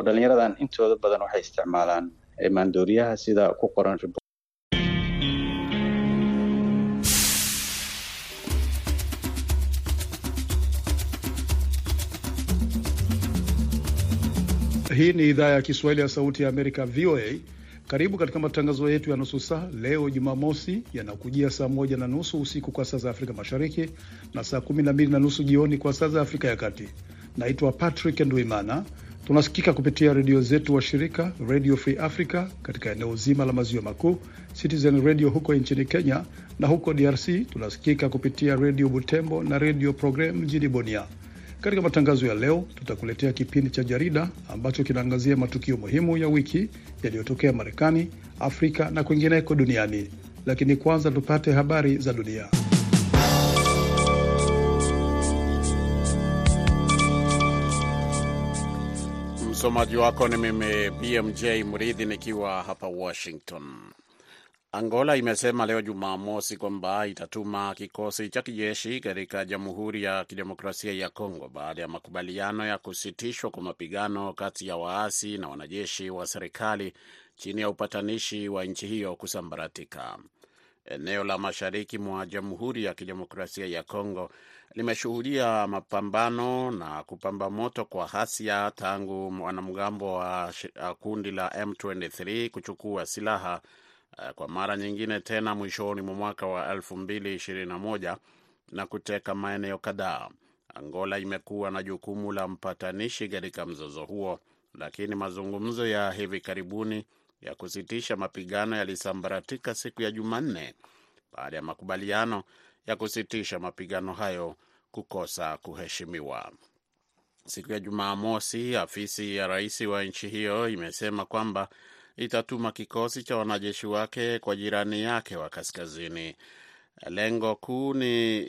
oo dhalinyaradan intooda badan waxay isticmaalaan maandooriyaha sida ku qoran Hii ni idhaa ya Kiswahili ya Sauti ya Amerika, VOA. Karibu katika matangazo yetu ya nusu saa leo Jumamosi, yanakujia saa moja na nusu usiku kwa saa za Afrika Mashariki na saa kumi na mbili na nusu jioni kwa saa za Afrika ya Kati. Naitwa Patrick Ndwimana. Tunasikika kupitia redio zetu wa shirika Radio Free Africa katika eneo zima la maziwa makuu, Citizen Radio huko nchini Kenya, na huko DRC tunasikika kupitia redio Butembo na redio Program mjini Bunia. Katika matangazo ya leo tutakuletea kipindi cha jarida ambacho kinaangazia matukio muhimu ya wiki yaliyotokea Marekani, Afrika na kwingineko duniani. Lakini kwanza tupate habari za dunia. Msomaji wako ni mimi BMJ Mridhi nikiwa hapa Washington. Angola imesema leo Jumamosi kwamba itatuma kikosi cha kijeshi katika Jamhuri ya Kidemokrasia ya Kongo baada ya makubaliano ya kusitishwa kwa mapigano kati ya waasi na wanajeshi wa serikali chini ya upatanishi wa nchi hiyo kusambaratika. Eneo la mashariki mwa Jamhuri ya Kidemokrasia ya Kongo limeshuhudia mapambano na kupamba moto kwa hasia tangu wanamgambo wa kundi la M23 kuchukua silaha kwa mara nyingine tena mwishoni mwa mwaka wa 2021 na kuteka maeneo kadhaa. Angola imekuwa na jukumu la mpatanishi katika mzozo huo, lakini mazungumzo ya hivi karibuni ya kusitisha mapigano yalisambaratika siku ya Jumanne baada ya makubaliano ya kusitisha mapigano hayo kukosa kuheshimiwa. Siku ya Jumamosi, afisi ya rais wa nchi hiyo imesema kwamba itatuma kikosi cha wanajeshi wake kwa jirani yake wa kaskazini. Lengo kuu ni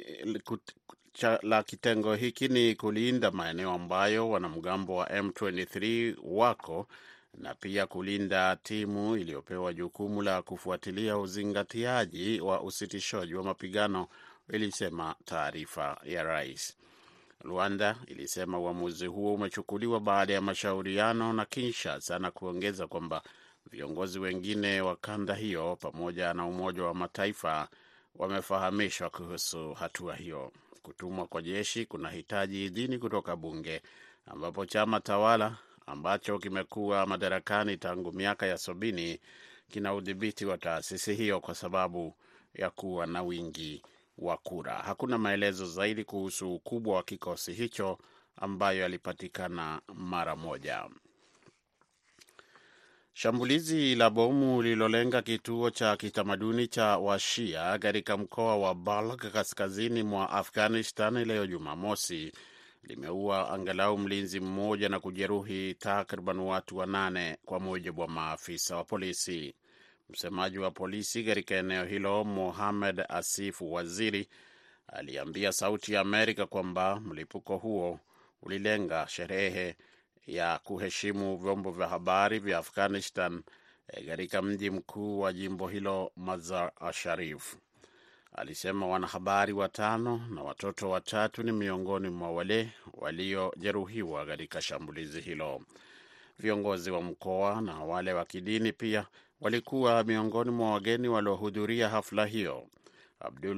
la kitengo hiki ni kulinda maeneo ambayo wanamgambo wa M23 wako na pia kulinda timu iliyopewa jukumu la kufuatilia uzingatiaji wa usitishaji wa mapigano, ilisema taarifa ya rais. Rwanda ilisema uamuzi huo umechukuliwa baada ya mashauriano na Kinshasa na kuongeza kwamba viongozi wengine wa kanda hiyo pamoja na Umoja wa Mataifa wamefahamishwa kuhusu hatua hiyo. Kutumwa kwa jeshi kunahitaji idhini kutoka bunge, ambapo chama tawala ambacho kimekuwa madarakani tangu miaka ya sabini kina udhibiti wa taasisi hiyo kwa sababu ya kuwa na wingi wa kura. Hakuna maelezo zaidi kuhusu ukubwa wa kikosi hicho ambayo yalipatikana mara moja. Shambulizi la bomu lililolenga kituo cha kitamaduni cha Washia katika mkoa wa Balk kaskazini mwa Afghanistan leo Jumamosi limeua angalau mlinzi mmoja na kujeruhi takriban watu wanane, kwa mujibu wa maafisa wa polisi. Msemaji wa polisi katika eneo hilo Mohamed Asifu Waziri aliambia Sauti ya Amerika kwamba mlipuko huo ulilenga sherehe ya kuheshimu vyombo vya habari vya Afghanistan katika mji mkuu wa jimbo hilo Mazar Sharif. Alisema wanahabari watano na watoto watatu ni miongoni mwa wale waliojeruhiwa katika shambulizi hilo. Viongozi wa mkoa na wale wa kidini pia walikuwa miongoni mwa wageni waliohudhuria hafla hiyo. Abdul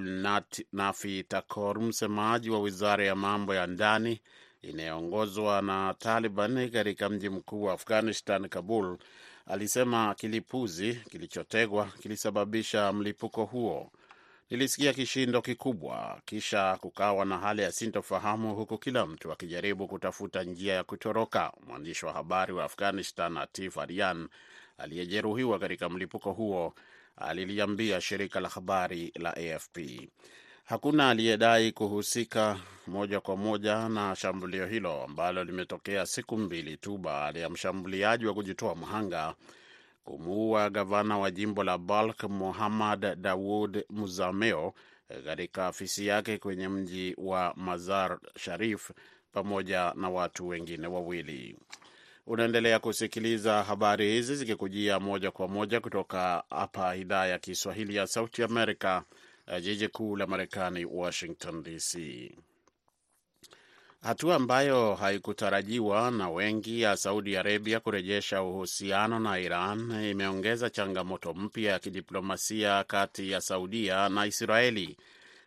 Nafi Takor, msemaji wa wizara ya mambo ya ndani inayoongozwa na Taliban katika mji mkuu wa Afghanistan, Kabul, alisema kilipuzi kilichotegwa kilisababisha mlipuko huo. Nilisikia kishindo kikubwa, kisha kukawa na hali ya sintofahamu, huku kila mtu akijaribu kutafuta njia ya kutoroka. Mwandishi wa habari wa Afghanistan Atif Aryan aliyejeruhiwa katika mlipuko huo aliliambia shirika la habari la AFP. Hakuna aliyedai kuhusika moja kwa moja na shambulio hilo ambalo limetokea siku mbili tu baada ya mshambuliaji wa kujitoa mhanga kumuua gavana wa jimbo la Balk Muhammad Dawud Muzameo katika afisi yake kwenye mji wa Mazar Sharif pamoja na watu wengine wawili. Unaendelea kusikiliza habari hizi zikikujia moja kwa moja kutoka hapa idhaa ya Kiswahili ya Sauti Amerika, jiji kuu la Marekani, Washington DC. Hatua ambayo haikutarajiwa na wengi ya Saudi Arabia kurejesha uhusiano na Iran imeongeza changamoto mpya ya kidiplomasia kati ya Saudia na Israeli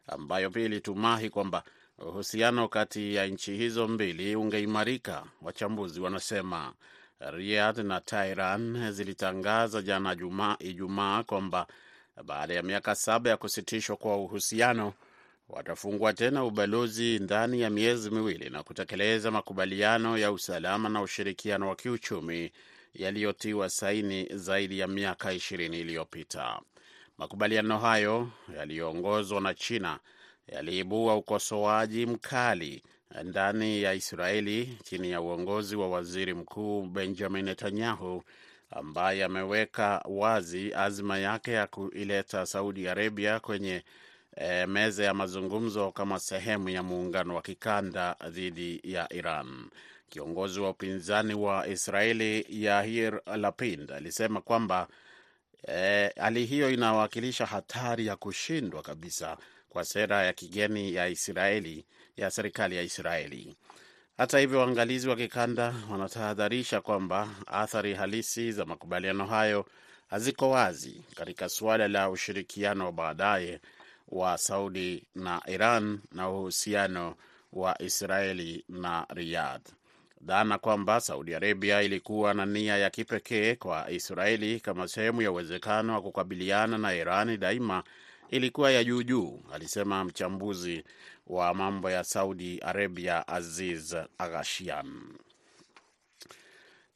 ambayo pia ilitumahi kwamba uhusiano kati ya nchi hizo mbili ungeimarika. Wachambuzi wanasema Riyadh na Tehran zilitangaza jana Ijumaa kwamba baada ya miaka saba ya kusitishwa kwa uhusiano watafungua tena ubalozi ndani ya miezi miwili na kutekeleza makubaliano ya usalama na ushirikiano wa kiuchumi yaliyotiwa saini zaidi ya miaka ishirini iliyopita. Makubaliano hayo yaliyoongozwa na China yaliibua ukosoaji mkali ndani ya Israeli chini ya uongozi wa waziri mkuu Benjamin Netanyahu ambaye ameweka wazi azma yake ya kuileta Saudi Arabia kwenye e, meza ya mazungumzo kama sehemu ya muungano wa kikanda dhidi ya Iran. Kiongozi wa upinzani wa Israeli Yair Lapid alisema kwamba hali e, hiyo inawakilisha hatari ya kushindwa kabisa kwa sera ya kigeni ya Israeli ya serikali ya Israeli. Hata hivyo, waangalizi wa kikanda wanatahadharisha kwamba athari halisi za makubaliano hayo haziko wazi katika suala la ushirikiano wa baadaye wa Saudi na Iran na uhusiano wa Israeli na Riyadh. Dhana kwamba Saudi Arabia ilikuwa na nia ya kipekee kwa Israeli kama sehemu ya uwezekano wa kukabiliana na Irani daima ilikuwa ya juu juu, alisema mchambuzi wa mambo ya Saudi Arabia Aziz Aghashian.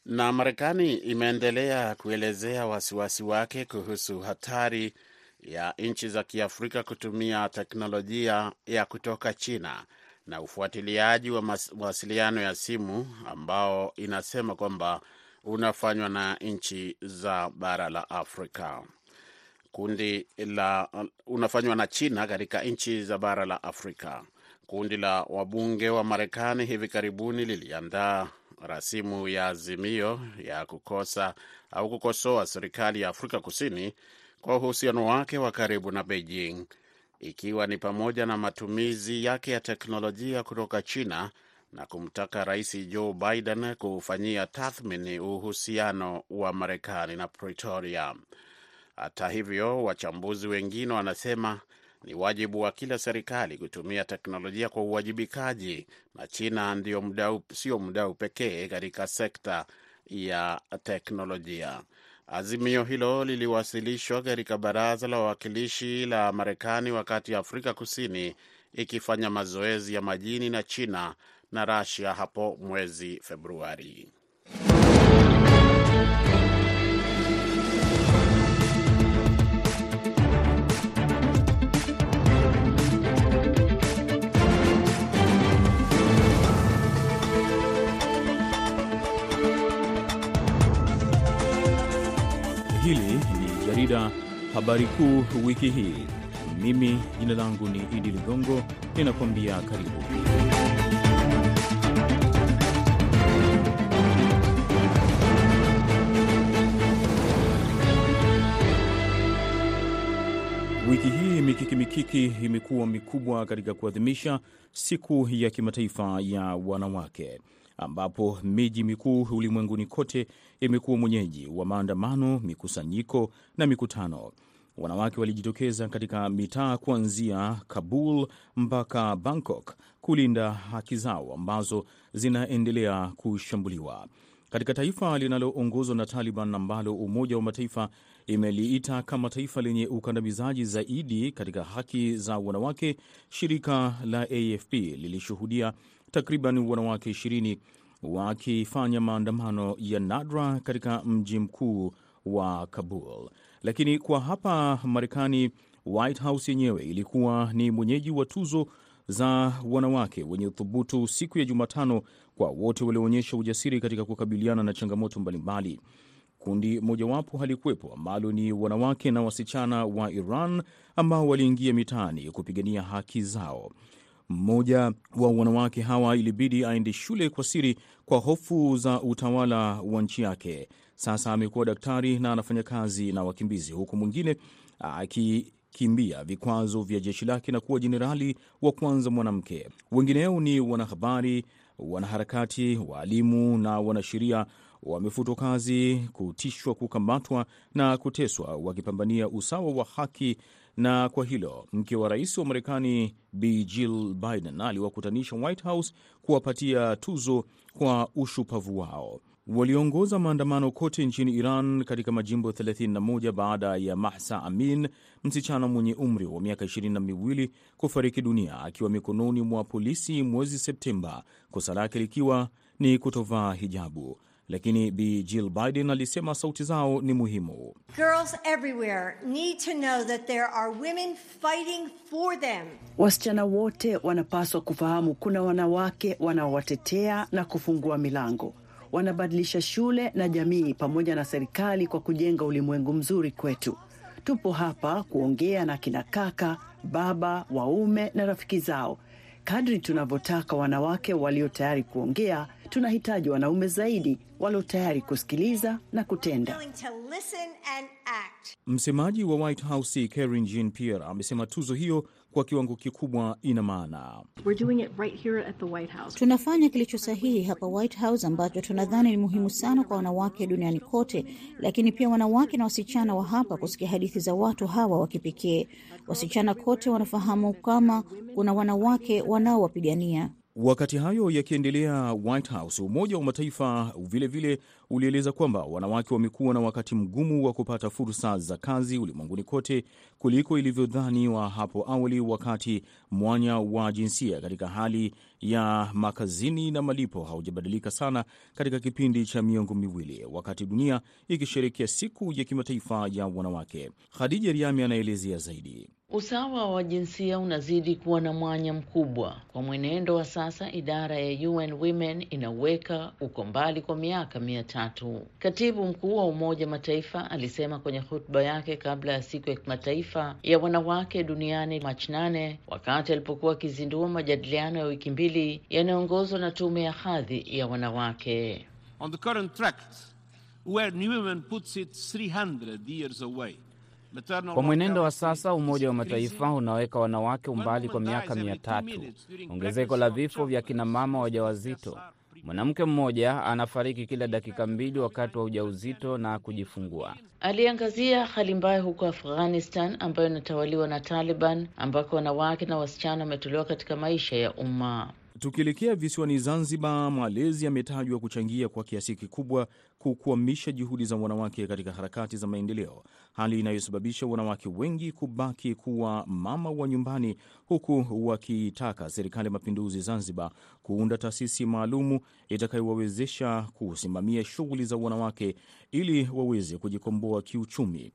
Na Marekani imeendelea kuelezea wasiwasi wake kuhusu hatari ya nchi za Kiafrika kutumia teknolojia ya kutoka China na ufuatiliaji wa mawasiliano ya simu ambao inasema kwamba unafanywa na nchi za bara la Afrika. Kundi la unafanywa na China katika nchi za bara la Afrika. Kundi la wabunge wa Marekani hivi karibuni liliandaa rasimu ya azimio ya kukosa au kukosoa serikali ya Afrika Kusini kwa uhusiano wake wa karibu na Beijing, ikiwa ni pamoja na matumizi yake ya teknolojia kutoka China na kumtaka Rais Joe Biden kufanyia tathmini uhusiano wa Marekani na Pretoria. Hata hivyo, wachambuzi wengine wanasema ni wajibu wa kila serikali kutumia teknolojia kwa uwajibikaji, na China ndio mdau, sio mdau pekee katika sekta ya teknolojia. Azimio hilo liliwasilishwa katika baraza la wawakilishi la Marekani wakati Afrika Kusini ikifanya mazoezi ya majini na China na Russia hapo mwezi Februari. Ni jarida habari kuu wiki hii. Mimi jina langu ni Idi Ligongo, ninakuambia karibu. Wiki hii mikiki mikiki imekuwa mikubwa katika kuadhimisha siku ya kimataifa ya wanawake ambapo miji mikuu ulimwenguni kote imekuwa mwenyeji wa maandamano, mikusanyiko na mikutano. Wanawake walijitokeza katika mitaa kuanzia Kabul mpaka Bangkok kulinda haki zao ambazo zinaendelea kushambuliwa katika taifa linaloongozwa na Taliban ambalo Umoja wa Mataifa imeliita kama taifa lenye ukandamizaji zaidi katika haki za wanawake. Shirika la AFP lilishuhudia takriban wanawake 20 wakifanya maandamano ya nadra katika mji mkuu wa Kabul. Lakini kwa hapa Marekani, White House yenyewe ilikuwa ni mwenyeji wa tuzo za wanawake wenye uthubutu siku ya Jumatano kwa wote walioonyesha ujasiri katika kukabiliana na changamoto mbalimbali. Kundi mojawapo halikuwepo ambalo ni wanawake na wasichana wa Iran ambao waliingia mitaani kupigania haki zao. Mmoja wa wanawake hawa ilibidi aende shule kwa siri kwa hofu za utawala wa nchi yake. Sasa amekuwa daktari na anafanya kazi na wakimbizi, huku mwingine akikimbia vikwazo vya jeshi lake na kuwa jenerali wa kwanza mwanamke. Wengineo ni wanahabari, wanaharakati, waalimu na wanasheria wamefutwa kazi, kutishwa, kukamatwa na kuteswa wakipambania usawa wa haki. Na kwa hilo mke wa rais wa Marekani Bi Jill Biden aliwakutanisha White House kuwapatia tuzo kwa ushupavu wao. Waliongoza maandamano kote nchini Iran katika majimbo 31 baada ya Mahsa Amin, msichana mwenye umri wa miaka ishirini na miwili kufariki dunia akiwa mikononi mwa polisi mwezi Septemba, kosa lake likiwa ni kutovaa hijabu. Lakini Bi Jill Biden alisema sauti zao ni muhimu. Girls everywhere need to know that there are women fighting for them. Wasichana wote wanapaswa kufahamu kuna wanawake wanaowatetea na kufungua milango, wanabadilisha shule na jamii pamoja na serikali kwa kujenga ulimwengu mzuri kwetu. Tupo hapa kuongea na kina kaka, baba, waume na rafiki zao. Kadri tunavyotaka wanawake walio tayari kuongea, tunahitaji wanaume zaidi walio tayari kusikiliza na kutenda. Msemaji wa White House Karine Jean Pierre amesema tuzo hiyo kwa kiwango kikubwa ina maana. We're doing it right here at the White House. Tunafanya kilicho sahihi hapa White House ambacho tunadhani ni muhimu sana kwa wanawake duniani kote, lakini pia wanawake na wasichana wa hapa kusikia hadithi za watu hawa wa kipekee. Wasichana kote wanafahamu kama kuna wanawake wanaowapigania. Wakati hayo yakiendelea, White House, Umoja wa Mataifa vilevile ulieleza kwamba wanawake wamekuwa na wakati mgumu wa kupata fursa za kazi ulimwenguni kote kuliko ilivyodhaniwa hapo awali, wakati mwanya wa jinsia katika hali ya makazini na malipo haujabadilika sana katika kipindi cha miongo miwili, wakati dunia ikisherekea siku ya kimataifa ya wanawake. Khadija Riami anaelezea zaidi. Usawa wa jinsia unazidi kuwa na mwanya mkubwa. Kwa mwenendo wa sasa, idara ya UN Women inauweka uko mbali kwa miaka mia tatu. Katibu mkuu wa Umoja Mataifa alisema kwenye hotuba yake kabla ya siku ya kimataifa ya wanawake duniani Machi nane, wakati alipokuwa akizindua majadiliano ya wiki mbili yanayoongozwa na tume ya hadhi ya wanawake. On the current track where Women puts it 300 years away kwa mwenendo wa sasa, Umoja wa Mataifa unaweka wanawake umbali kwa miaka mia tatu. Ongezeko la vifo vya kinamama wajawazito, mwanamke mmoja anafariki kila dakika mbili wakati wa ujauzito na kujifungua. Aliangazia hali mbaya huko Afghanistan ambayo inatawaliwa na Taliban, ambako wanawake na wasichana wametolewa katika maisha ya umma. Tukielekea visiwani Zanzibar, malezi yametajwa kuchangia kwa kiasi kikubwa kukwamisha juhudi za wanawake katika harakati za maendeleo, hali inayosababisha wanawake wengi kubaki kuwa mama wa nyumbani, huku wakitaka Serikali ya Mapinduzi Zanzibar kuunda taasisi maalumu itakayowawezesha kusimamia shughuli za wanawake ili waweze kujikomboa kiuchumi.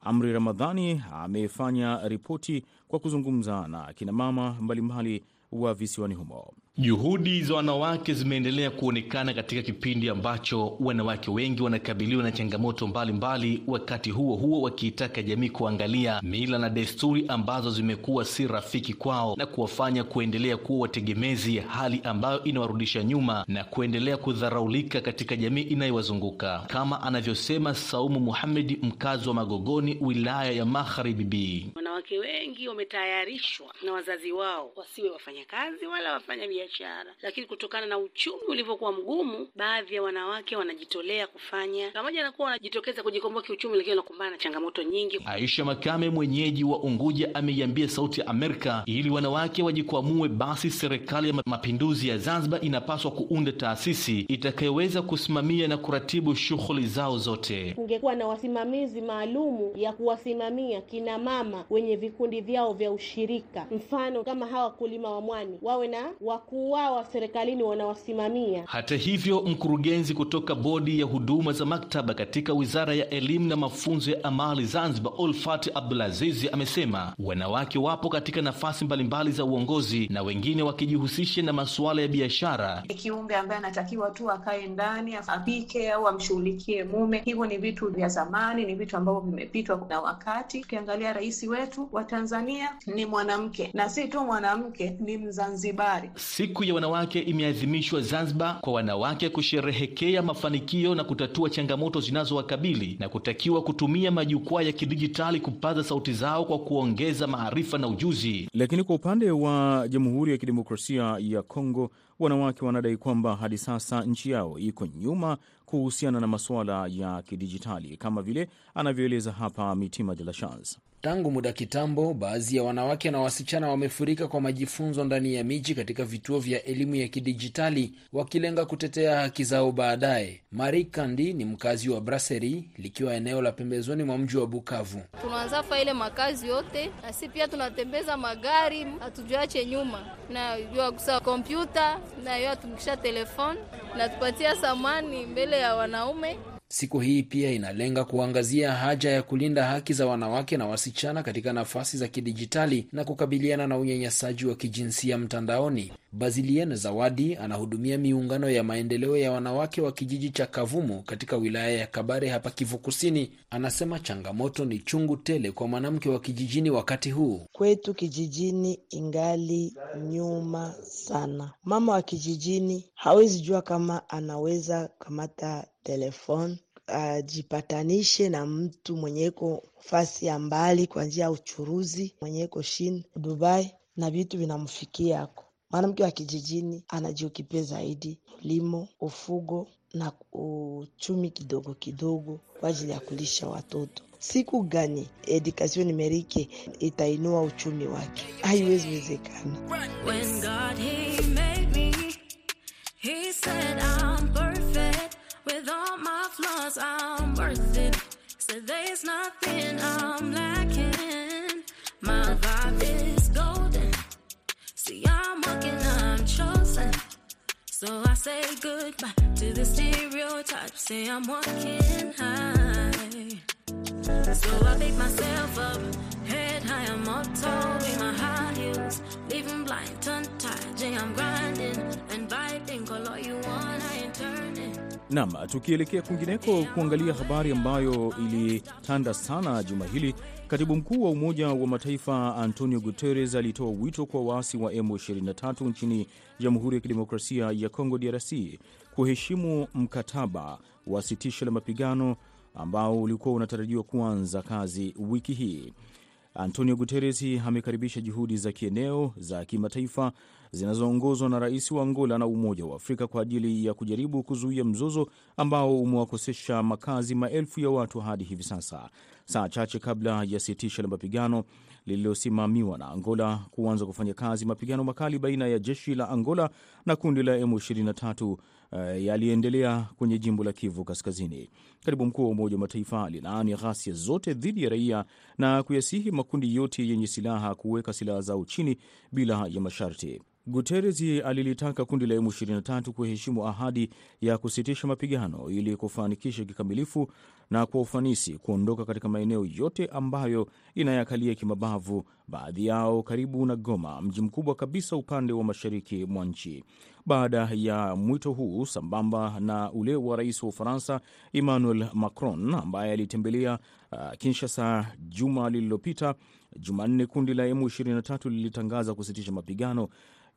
Amri Ramadhani amefanya ripoti kwa kuzungumza na akinamama mbalimbali wa visiwani humo. Juhudi za wanawake zimeendelea kuonekana katika kipindi ambacho wanawake wengi wanakabiliwa na changamoto mbalimbali mbali, wakati huo huo wakiitaka jamii kuangalia mila na desturi ambazo zimekuwa si rafiki kwao na kuwafanya kuendelea kuwa wategemezi, hali ambayo inawarudisha nyuma na kuendelea kudharaulika katika jamii inayowazunguka kama anavyosema Saumu Muhamedi, mkazi wa Magogoni, wilaya ya Magharibi. Wanawake wengi wametayarishwa na wazazi wao wasiwe wafanyakazi wala wafanya biashara, lakini kutokana na uchumi ulivyokuwa mgumu, baadhi ya wanawake wanajitolea kufanya, pamoja na kuwa wanajitokeza kujikomboa kiuchumi, lakini wanakumbana na changamoto nyingi. Aisha Makame, mwenyeji wa Unguja, ameiambia Sauti ya Amerika ili wanawake wajikwamue, basi serikali ya mapinduzi ya Zanzibar inapaswa kuunda taasisi itakayoweza kusimamia na kuratibu shughuli zao zote. Kungekuwa na wasimamizi maalumu ya kuwasimamia kina mama wenye vikundi vyao vya ushirika, mfano kama hawa wakulima wa mwani wawe na wakuu wao wa serikalini wanawasimamia. Hata hivyo, mkurugenzi kutoka bodi ya huduma za maktaba katika wizara ya elimu na mafunzo ya amali Zanzibar, Olfati Abdulazizi, amesema wanawake wapo katika nafasi mbalimbali za uongozi na wengine wakijihusisha na masuala ya biashara. Kiumbe ambaye anatakiwa tu akae ndani apike au amshughulikie mume, hivyo ni vitu vya zamani, ni vitu ambavyo vimepitwa na wakati. Ukiangalia rais wetu wetu wa Tanzania ni mwanamke, na si tu mwanamke, ni Mzanzibari. Siku ya wanawake imeadhimishwa Zanzibar kwa wanawake kusherehekea mafanikio na kutatua changamoto zinazowakabili na kutakiwa kutumia majukwaa ya kidijitali kupaza sauti zao kwa kuongeza maarifa na ujuzi. Lakini kwa upande wa Jamhuri ya Kidemokrasia ya Kongo, wanawake wanadai kwamba hadi sasa nchi yao iko nyuma kuhusiana na masuala ya kidijitali, kama vile anavyoeleza hapa Mitima de la Chance. Tangu muda kitambo, baadhi ya wanawake na wasichana wamefurika kwa majifunzo ndani ya miji katika vituo vya elimu ya kidijitali wakilenga kutetea haki zao baadaye. Mari Kandi ni mkazi wa Braseri, likiwa eneo la pembezoni mwa mji wa Bukavu. Tunaanza fa ile makazi yote na si pia tunatembeza magari, hatujuache nyuma na jua kusa kompyuta na yo atumikisha telefoni na tupatia samani mbele ya wanaume Siku hii pia inalenga kuangazia haja ya kulinda haki za wanawake na wasichana katika nafasi za kidijitali na kukabiliana na unyanyasaji wa kijinsia mtandaoni. Bazilien Zawadi anahudumia miungano ya maendeleo ya wanawake wa kijiji cha Kavumu katika wilaya ya Kabare hapa Kivu Kusini. Anasema changamoto ni chungu tele kwa mwanamke wa kijijini wakati huu. Kwetu kijijini ingali nyuma sana. Mama wa kijijini hawezi jua kama anaweza kamata telefoni ajipatanishe na mtu mwenye iko fasi ya mbali kwa njia ya uchuruzi, mwenye iko Shin Dubai, na vitu vinamfikia ako. Mwanamke wa kijijini anajiokipe zaidi ulimo, ufugo na uchumi kidogo kidogo kwa ajili ya kulisha watoto. Siku gani edukasio nimerike itainua uchumi wake? Haiwezi wezekana. See, I'm walking, I'm chosen. So I say goodbye to the stereotype. Say I'm walking high. So I pick myself up, head high, I'm up tall with my high heels. Leaving blind, tongue tied, I'm grinding Nam, tukielekea kwingineko kuangalia habari ambayo ilitanda sana juma hili, katibu mkuu wa Umoja wa Mataifa Antonio Guterres alitoa wito kwa waasi wa M23 nchini Jamhuri ya Kidemokrasia ya Kongo, DRC, kuheshimu mkataba wa sitisho la mapigano ambao ulikuwa unatarajiwa kuanza kazi wiki hii. Antonio Guterres amekaribisha juhudi za kieneo za kimataifa zinazoongozwa na rais wa Angola na Umoja wa Afrika kwa ajili ya kujaribu kuzuia mzozo ambao umewakosesha makazi maelfu ya watu hadi hivi sasa, saa chache kabla ya sitisho la mapigano lililosimamiwa na Angola kuanza kufanya kazi. Mapigano makali baina ya jeshi la Angola na kundi la M23 uh, yaliendelea kwenye jimbo la Kivu Kaskazini. Katibu mkuu wa Umoja wa Mataifa alilaani ghasia zote dhidi ya raia na kuyasihi makundi yote yenye silaha kuweka silaha zao chini bila ya masharti. Guterres alilitaka kundi la M23 kuheshimu ahadi ya kusitisha mapigano ili kufanikisha kikamilifu na kwa ufanisi kuondoka katika maeneo yote ambayo inayakalia kimabavu, baadhi yao karibu na Goma, mji mkubwa kabisa upande wa mashariki mwa nchi. Baada ya mwito huu, sambamba na ule wa rais wa Ufaransa Emmanuel Macron ambaye alitembelea uh, Kinshasa juma lililopita, Jumanne kundi la M23 lilitangaza kusitisha mapigano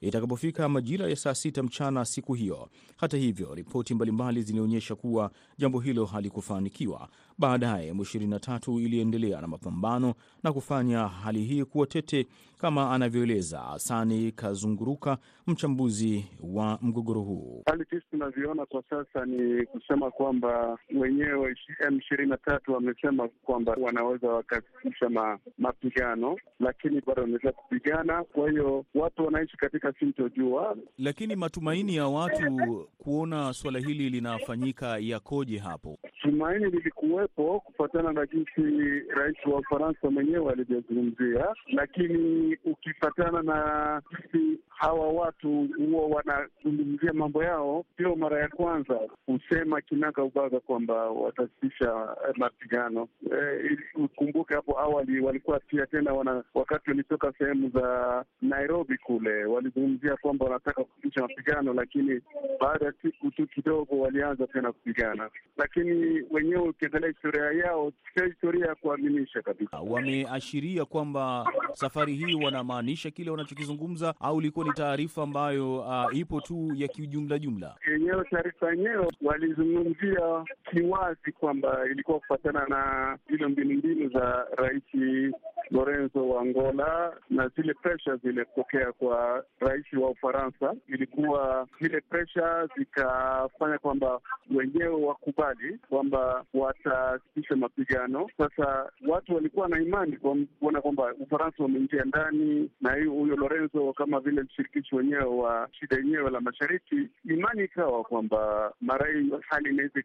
itakapofika majira ya saa sita mchana siku hiyo. Hata hivyo, ripoti mbalimbali zilionyesha kuwa jambo hilo halikufanikiwa. Baadaye M23 iliendelea na mapambano na kufanya hali hii kuwa tete, kama anavyoeleza Asani Kazunguruka, mchambuzi wa mgogoro huu. Hali jinsi tunavyoona kwa sasa ni kusema kwamba wenyewe M ishirini na tatu wamesema kwamba wanaweza wakasitisha ma, mapigano, lakini bado wanaweza kupigana. Kwa hiyo watu wanaishi katika sintojua, lakini matumaini ya watu kuona suala hili linafanyika yakoje hapo? Tumaini lilikuwepo kufuatana na jinsi rais wa Ufaransa mwenyewe alivyozungumzia, lakini ukifatana na jinsi hawa watu huwa wanazungumzia mambo yao, sio mara ya kwanza kusema kinaga ubaga kwamba watasitisha mapigano. E, ukumbuke hapo awali walikuwa pia tena wana, wakati walitoka sehemu za Nairobi kule walizungumzia kwamba wanataka kusitisha mapigano, lakini baada ya siku tu kidogo walianza tena kupigana. Lakini lakini wenyewe ukiangalia historia yao sio historia ya kuaminisha kabisa. Wameashiria kwamba safari hii wanamaanisha kile wanachokizungumza, au ilikuwa ni taarifa ambayo uh, ipo tu ya kiujumla jumla? Yenyewe taarifa yenyewe walizungumzia kiwazi kwamba ilikuwa kufuatana na zile mbinu mbinu za Rais Lorenzo wa Angola na zile presha zilitokea kwa rais wa Ufaransa. Ilikuwa zile presha zikafanya kwamba wenyewe wakubali kwamba watasitisha mapigano. Sasa watu walikuwa na imani kuona kwamba Ufaransa wameingia ndani na hiyo huyo Lorenzo kama vile mshirikishi wenyewe wa shida yenyewe la mashariki, imani ikawa kwamba mara hii hali inaweza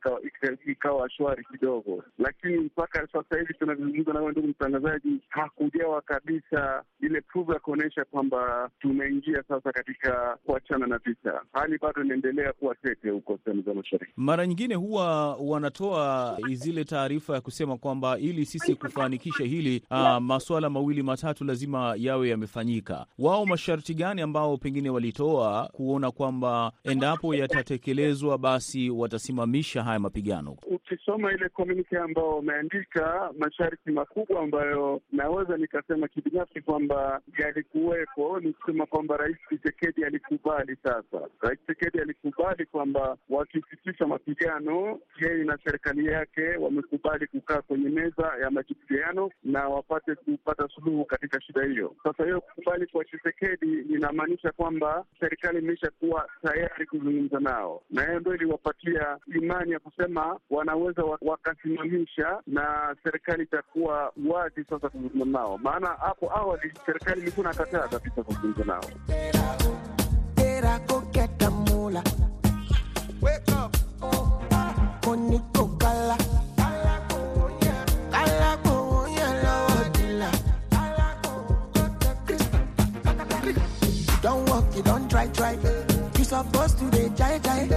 ikawa, shwari kidogo, lakini mpaka sasa hivi tunazungumza nawe, ndugu mtangazaji, hakujawa kabisa ile proof ya kuonyesha kwamba tumeingia sasa katika kuachana na vita. Hali bado inaendelea kuwa tete huko sehemu za mashariki. Mara nyingine huwa wanatoa zile taarifa ya kusema kwamba ili sisi kufanikisha hili uh, masuala mawili matatu lazima yawe yamefanyika. Wao masharti gani ambao pengine walitoa kuona kwamba endapo yatatekelezwa basi watasimamisha haya mapigano? Ukisoma ile komunike ambao wameandika, masharti makubwa ambayo naweza nikasema kibinafsi kwamba yalikuwepo, ni kusema kwamba Rais Tshisekedi alikubali. Sasa Rais Tshisekedi alikubali kwamba wakisitisha mapigano, yeye na serikali yake wamekubali kukaa kwenye meza ya majadiliano na wapate kupata suluhu katika shida hiyo. Sasa hiyo kukubali kwa Tshisekedi inamaanisha kwamba serikali imeisha kuwa tayari kuzungumza nao, na hiyo ndio iliwapatia imani ya kusema wanaweza wakasimamisha na serikali itakuwa wazi sasa kuzungumza mazungumzo nao, maana hapo awali serikali ilikuwa inakataa kabisa mazungumzo nao. You're supposed to be jai jai.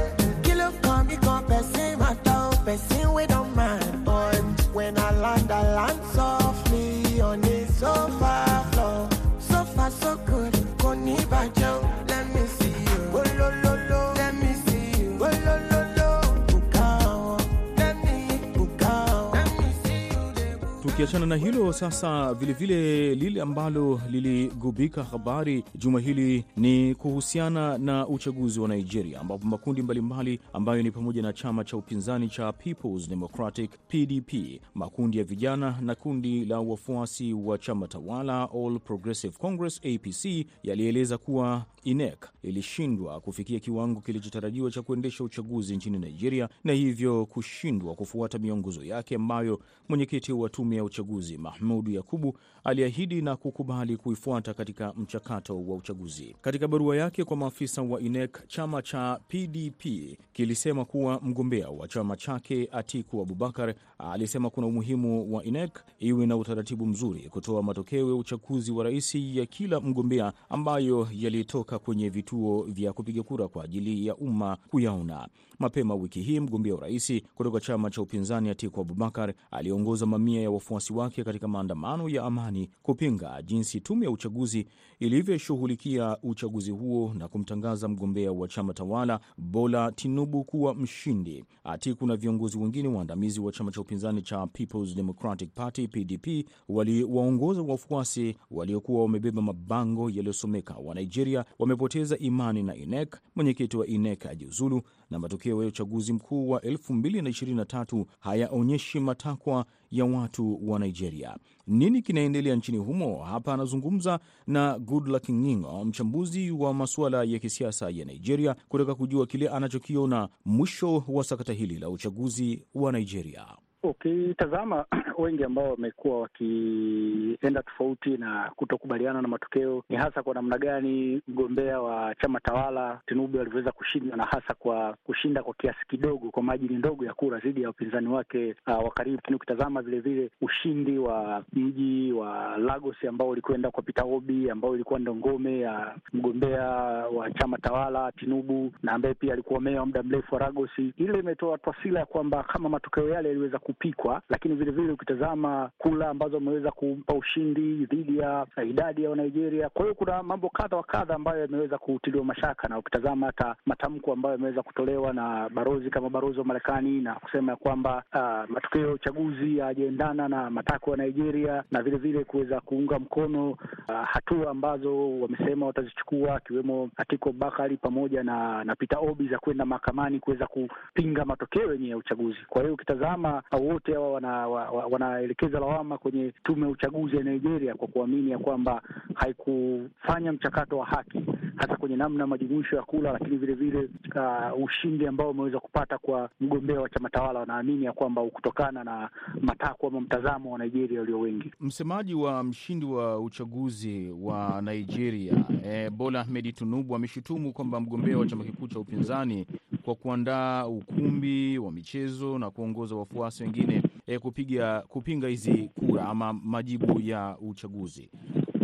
Tukiachana na hilo sasa, vilevile lile ambalo liligubika habari juma hili ni kuhusiana na uchaguzi wa Nigeria, ambapo makundi mbalimbali ambayo ni pamoja na chama cha upinzani cha Peoples Democratic PDP, makundi ya vijana na kundi la wafuasi wa chama tawala All Progressive Congress APC yalieleza kuwa INEC ilishindwa kufikia kiwango kilichotarajiwa cha kuendesha uchaguzi nchini Nigeria na hivyo kushindwa kufuata miongozo yake ambayo mwenyekiti wa tume ya uchaguzi Mahmudu Yakubu aliahidi na kukubali kuifuata katika mchakato wa uchaguzi. Katika barua yake kwa maafisa wa INEC, chama cha PDP kilisema kuwa mgombea wa chama chake Atiku Abubakar alisema kuna umuhimu wa INEC iwe na utaratibu mzuri kutoa matokeo ya uchaguzi wa rais ya kila mgombea ambayo yalitoka kwenye vituo vya kupiga kura kwa ajili ya umma kuyaona. Mapema wiki hii mgombea urais kutoka chama cha upinzani Atiku Abubakar aliongoza mamia ya wafuasi wake katika maandamano ya amani kupinga jinsi tume ya uchaguzi ilivyoshughulikia uchaguzi huo na kumtangaza mgombea wa chama tawala Bola Tinubu kuwa mshindi. Atiku na viongozi wengine waandamizi wa chama cha upinzani cha Peoples Democratic Party PDP waliwaongoza wafuasi waliokuwa wamebeba mabango yaliyosomeka wa Nigeria wamepoteza imani na INEC, mwenyekiti wa INEC ajiuzulu, na matokeo ya uchaguzi mkuu wa 2023 hayaonyeshi matakwa ya watu wa Nigeria. Nini kinaendelea nchini humo? Hapa anazungumza na Goodluck Ngingo, mchambuzi wa masuala ya kisiasa ya Nigeria, kutaka kujua kile anachokiona mwisho wa sakata hili la uchaguzi wa Nigeria. Ukitazama wengi ambao wamekuwa wakienda tofauti na kutokubaliana na matokeo ni hasa kwa namna gani mgombea wa chama tawala Tinubu alivyoweza kushinda na hasa kwa kushinda kwa kiasi kidogo, kwa majini ndogo ya kura dhidi ya wapinzani wake uh, wa karibu. Lakini ukitazama vilevile ushindi wa mji wa Lagos ambao ulikwenda kwa Peter Obi, ambao ilikuwa ndo ngome ya mgombea wa chama tawala Tinubu na ambaye pia alikuwa meya wa muda mrefu wa Lagos, ile imetoa taswira ya kwamba kama matokeo yale yaliweza kupikwa, lakini vilevile ukitazama kula ambazo wameweza kumpa ushindi dhidi ya idadi ya Wanigeria. Kwa hiyo kuna mambo kadha wa kadha ambayo yameweza kutiliwa mashaka, na ukitazama hata matamko ambayo yameweza kutolewa na barozi kama barozi wa Marekani na kusema ya kwamba uh, matokeo ya uchaguzi hayajaendana na matakwa ya Nigeria na vilevile kuweza kuunga mkono uh, hatua ambazo wamesema watazichukua akiwemo Atiko Bakari pamoja na na Peter Obi za kwenda mahakamani kuweza kupinga matokeo yenyewe ya uchaguzi. Kwa hiyo ukitazama wote hawa wana, wa, wa, wanaelekeza lawama kwenye tume ya uchaguzi ya Nigeria kwa kuamini ya kwamba haikufanya mchakato wa haki hasa kwenye namna majumuisho ya kula, lakini vilevile uh, ushindi ambao umeweza kupata kwa mgombea wa chama tawala, wanaamini ya kwamba kutokana na matakwa ama mtazamo wa Nigeria walio wengi. Msemaji wa mshindi wa uchaguzi wa Nigeria eh, Bola Ahmed Tinubu ameshutumu kwamba mgombea wa chama kikuu cha upinzani kwa kuandaa ukumbi wa michezo na kuongoza wafuasi wengine e, kupiga kupinga hizi kura ama majibu ya uchaguzi.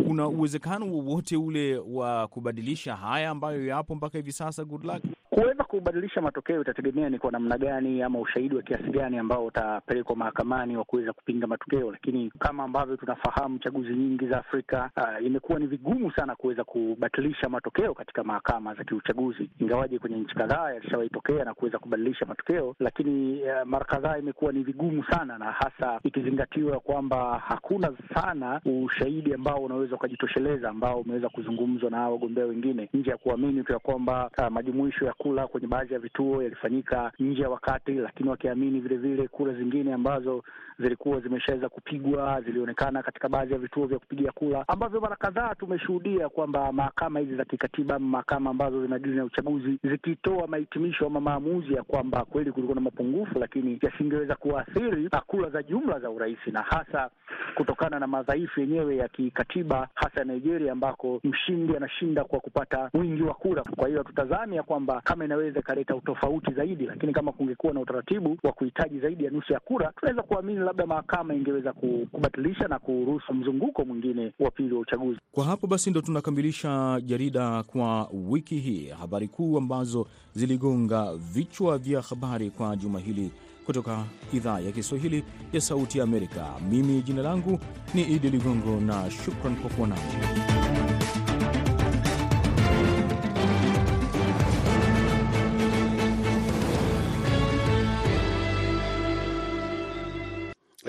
Kuna uwezekano wowote ule wa kubadilisha haya ambayo yapo mpaka hivi sasa? Good luck. Kuweza kubadilisha matokeo itategemea ni kwa namna gani ama ushahidi wa kiasi gani ambao utapelekwa mahakamani wa kuweza kupinga matokeo, lakini kama ambavyo tunafahamu, chaguzi nyingi za Afrika uh, imekuwa ni vigumu sana kuweza kubatilisha matokeo katika mahakama za kiuchaguzi, ingawaje kwenye nchi kadhaa yalishawahi tokea na kuweza kubadilisha matokeo, lakini uh, mara kadhaa imekuwa ni vigumu sana, na hasa ikizingatiwa kwamba hakuna sana ushahidi ambao unaweza ukajitosheleza ambao umeweza kuzungumzwa na wagombea wengine nje ya kuamini tu ya kwamba uh, majumuisho ya kula kwenye baadhi ya vituo yalifanyika nje ya wakati, lakini wakiamini vilevile kura zingine ambazo zilikuwa zimeshaweza kupigwa zilionekana katika baadhi ya vituo vya kupigia kura, ambavyo mara kadhaa tumeshuhudia kwamba mahakama hizi za kikatiba ama mahakama ambazo zinadili na uchaguzi zikitoa mahitimisho ama maamuzi ya kwamba kweli kulikuwa na mapungufu, lakini yasingeweza kuathiri kura za jumla za urais, na hasa kutokana na madhaifu yenyewe ya kikatiba, hasa Nigeria ambako mshindi anashinda kwa kupata wingi wa kura. Kwa hiyo tutazamia kwamba kama inaweza ikaleta utofauti zaidi, lakini kama kungekuwa na utaratibu wa kuhitaji zaidi ya nusu ya kura, tunaweza kuamini labda mahakama ingeweza kubatilisha na kuruhusu mzunguko mwingine wa pili wa uchaguzi. Kwa hapo basi ndo tunakamilisha jarida kwa wiki hii, habari kuu ambazo ziligonga vichwa vya habari kwa juma hili kutoka idhaa ya Kiswahili ya Sauti ya Amerika. Mimi jina langu ni Idi Ligongo na shukran kwa kuwa nami.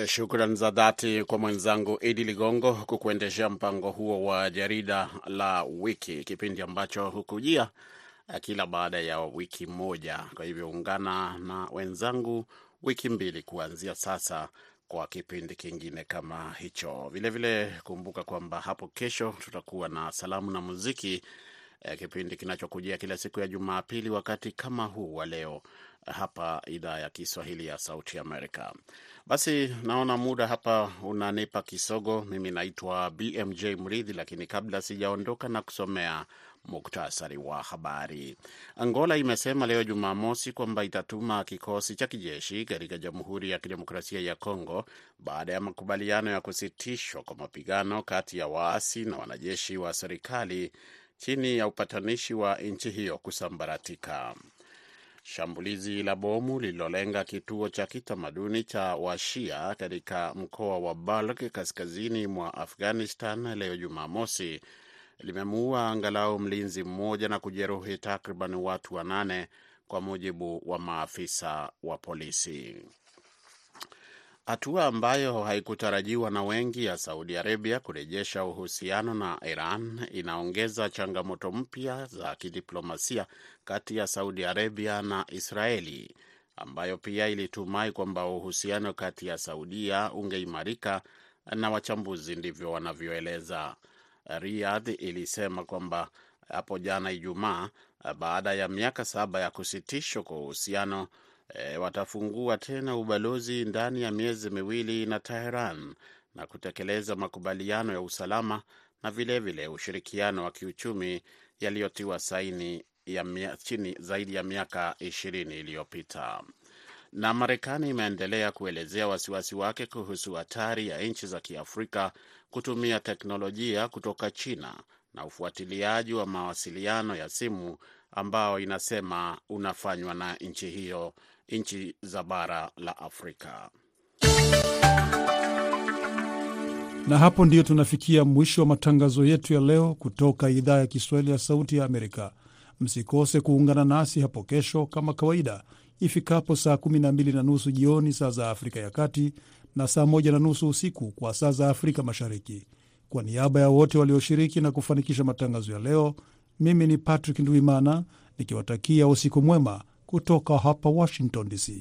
Shukran za dhati kwa mwenzangu Idi Ligongo kukuendeshea mpango huo wa jarida la wiki, kipindi ambacho hukujia kila baada ya wiki moja. Kwa hivyo ungana na wenzangu wiki mbili kuanzia sasa kwa kipindi kingine kama hicho. Vilevile vile kumbuka kwamba hapo kesho tutakuwa na salamu na muziki, eh, kipindi kinachokujia kila siku ya Jumapili wakati kama huu wa leo hapa idhaa ya Kiswahili ya Sauti Amerika. Basi naona muda hapa unanipa kisogo. Mimi naitwa BMJ Mridhi, lakini kabla sijaondoka na kusomea muktasari wa habari. Angola imesema leo Jumamosi kwamba itatuma kikosi cha kijeshi katika Jamhuri ya Kidemokrasia ya Kongo baada ya makubaliano ya kusitishwa kwa mapigano kati ya waasi na wanajeshi wa serikali chini ya upatanishi wa nchi hiyo kusambaratika. Shambulizi la bomu lililolenga kituo cha kitamaduni cha Washia katika mkoa wa Balk kaskazini mwa Afghanistan leo Jumamosi limemuua angalau mlinzi mmoja na kujeruhi takriban watu wanane kwa mujibu wa maafisa wa polisi. Hatua ambayo haikutarajiwa na wengi ya Saudi Arabia kurejesha uhusiano na Iran inaongeza changamoto mpya za kidiplomasia kati ya Saudi Arabia na Israeli, ambayo pia ilitumai kwamba uhusiano kati ya Saudia ungeimarika, na wachambuzi ndivyo wanavyoeleza. Riyadh ilisema kwamba hapo jana Ijumaa, baada ya miaka saba ya kusitishwa kwa uhusiano E, watafungua tena ubalozi ndani ya miezi miwili na Teheran na kutekeleza makubaliano ya usalama na vilevile vile ushirikiano wa kiuchumi yaliyotiwa saini ya mia, chini zaidi ya miaka ishirini iliyopita. Na Marekani imeendelea kuelezea wasiwasi wake kuhusu hatari ya nchi za Kiafrika kutumia teknolojia kutoka China na ufuatiliaji wa mawasiliano ya simu ambao inasema unafanywa na nchi hiyo nchi za bara la Afrika. Na hapo ndiyo tunafikia mwisho wa matangazo yetu ya leo kutoka idhaa ya Kiswahili ya Sauti ya Amerika. Msikose kuungana nasi hapo kesho kama kawaida ifikapo saa 12 na nusu jioni saa za Afrika ya Kati na saa 1 na nusu usiku kwa saa za Afrika Mashariki. Kwa niaba ya wote walioshiriki na kufanikisha matangazo ya leo, mimi ni Patrick Ndwimana nikiwatakia usiku mwema kutoka hapa Washington DC.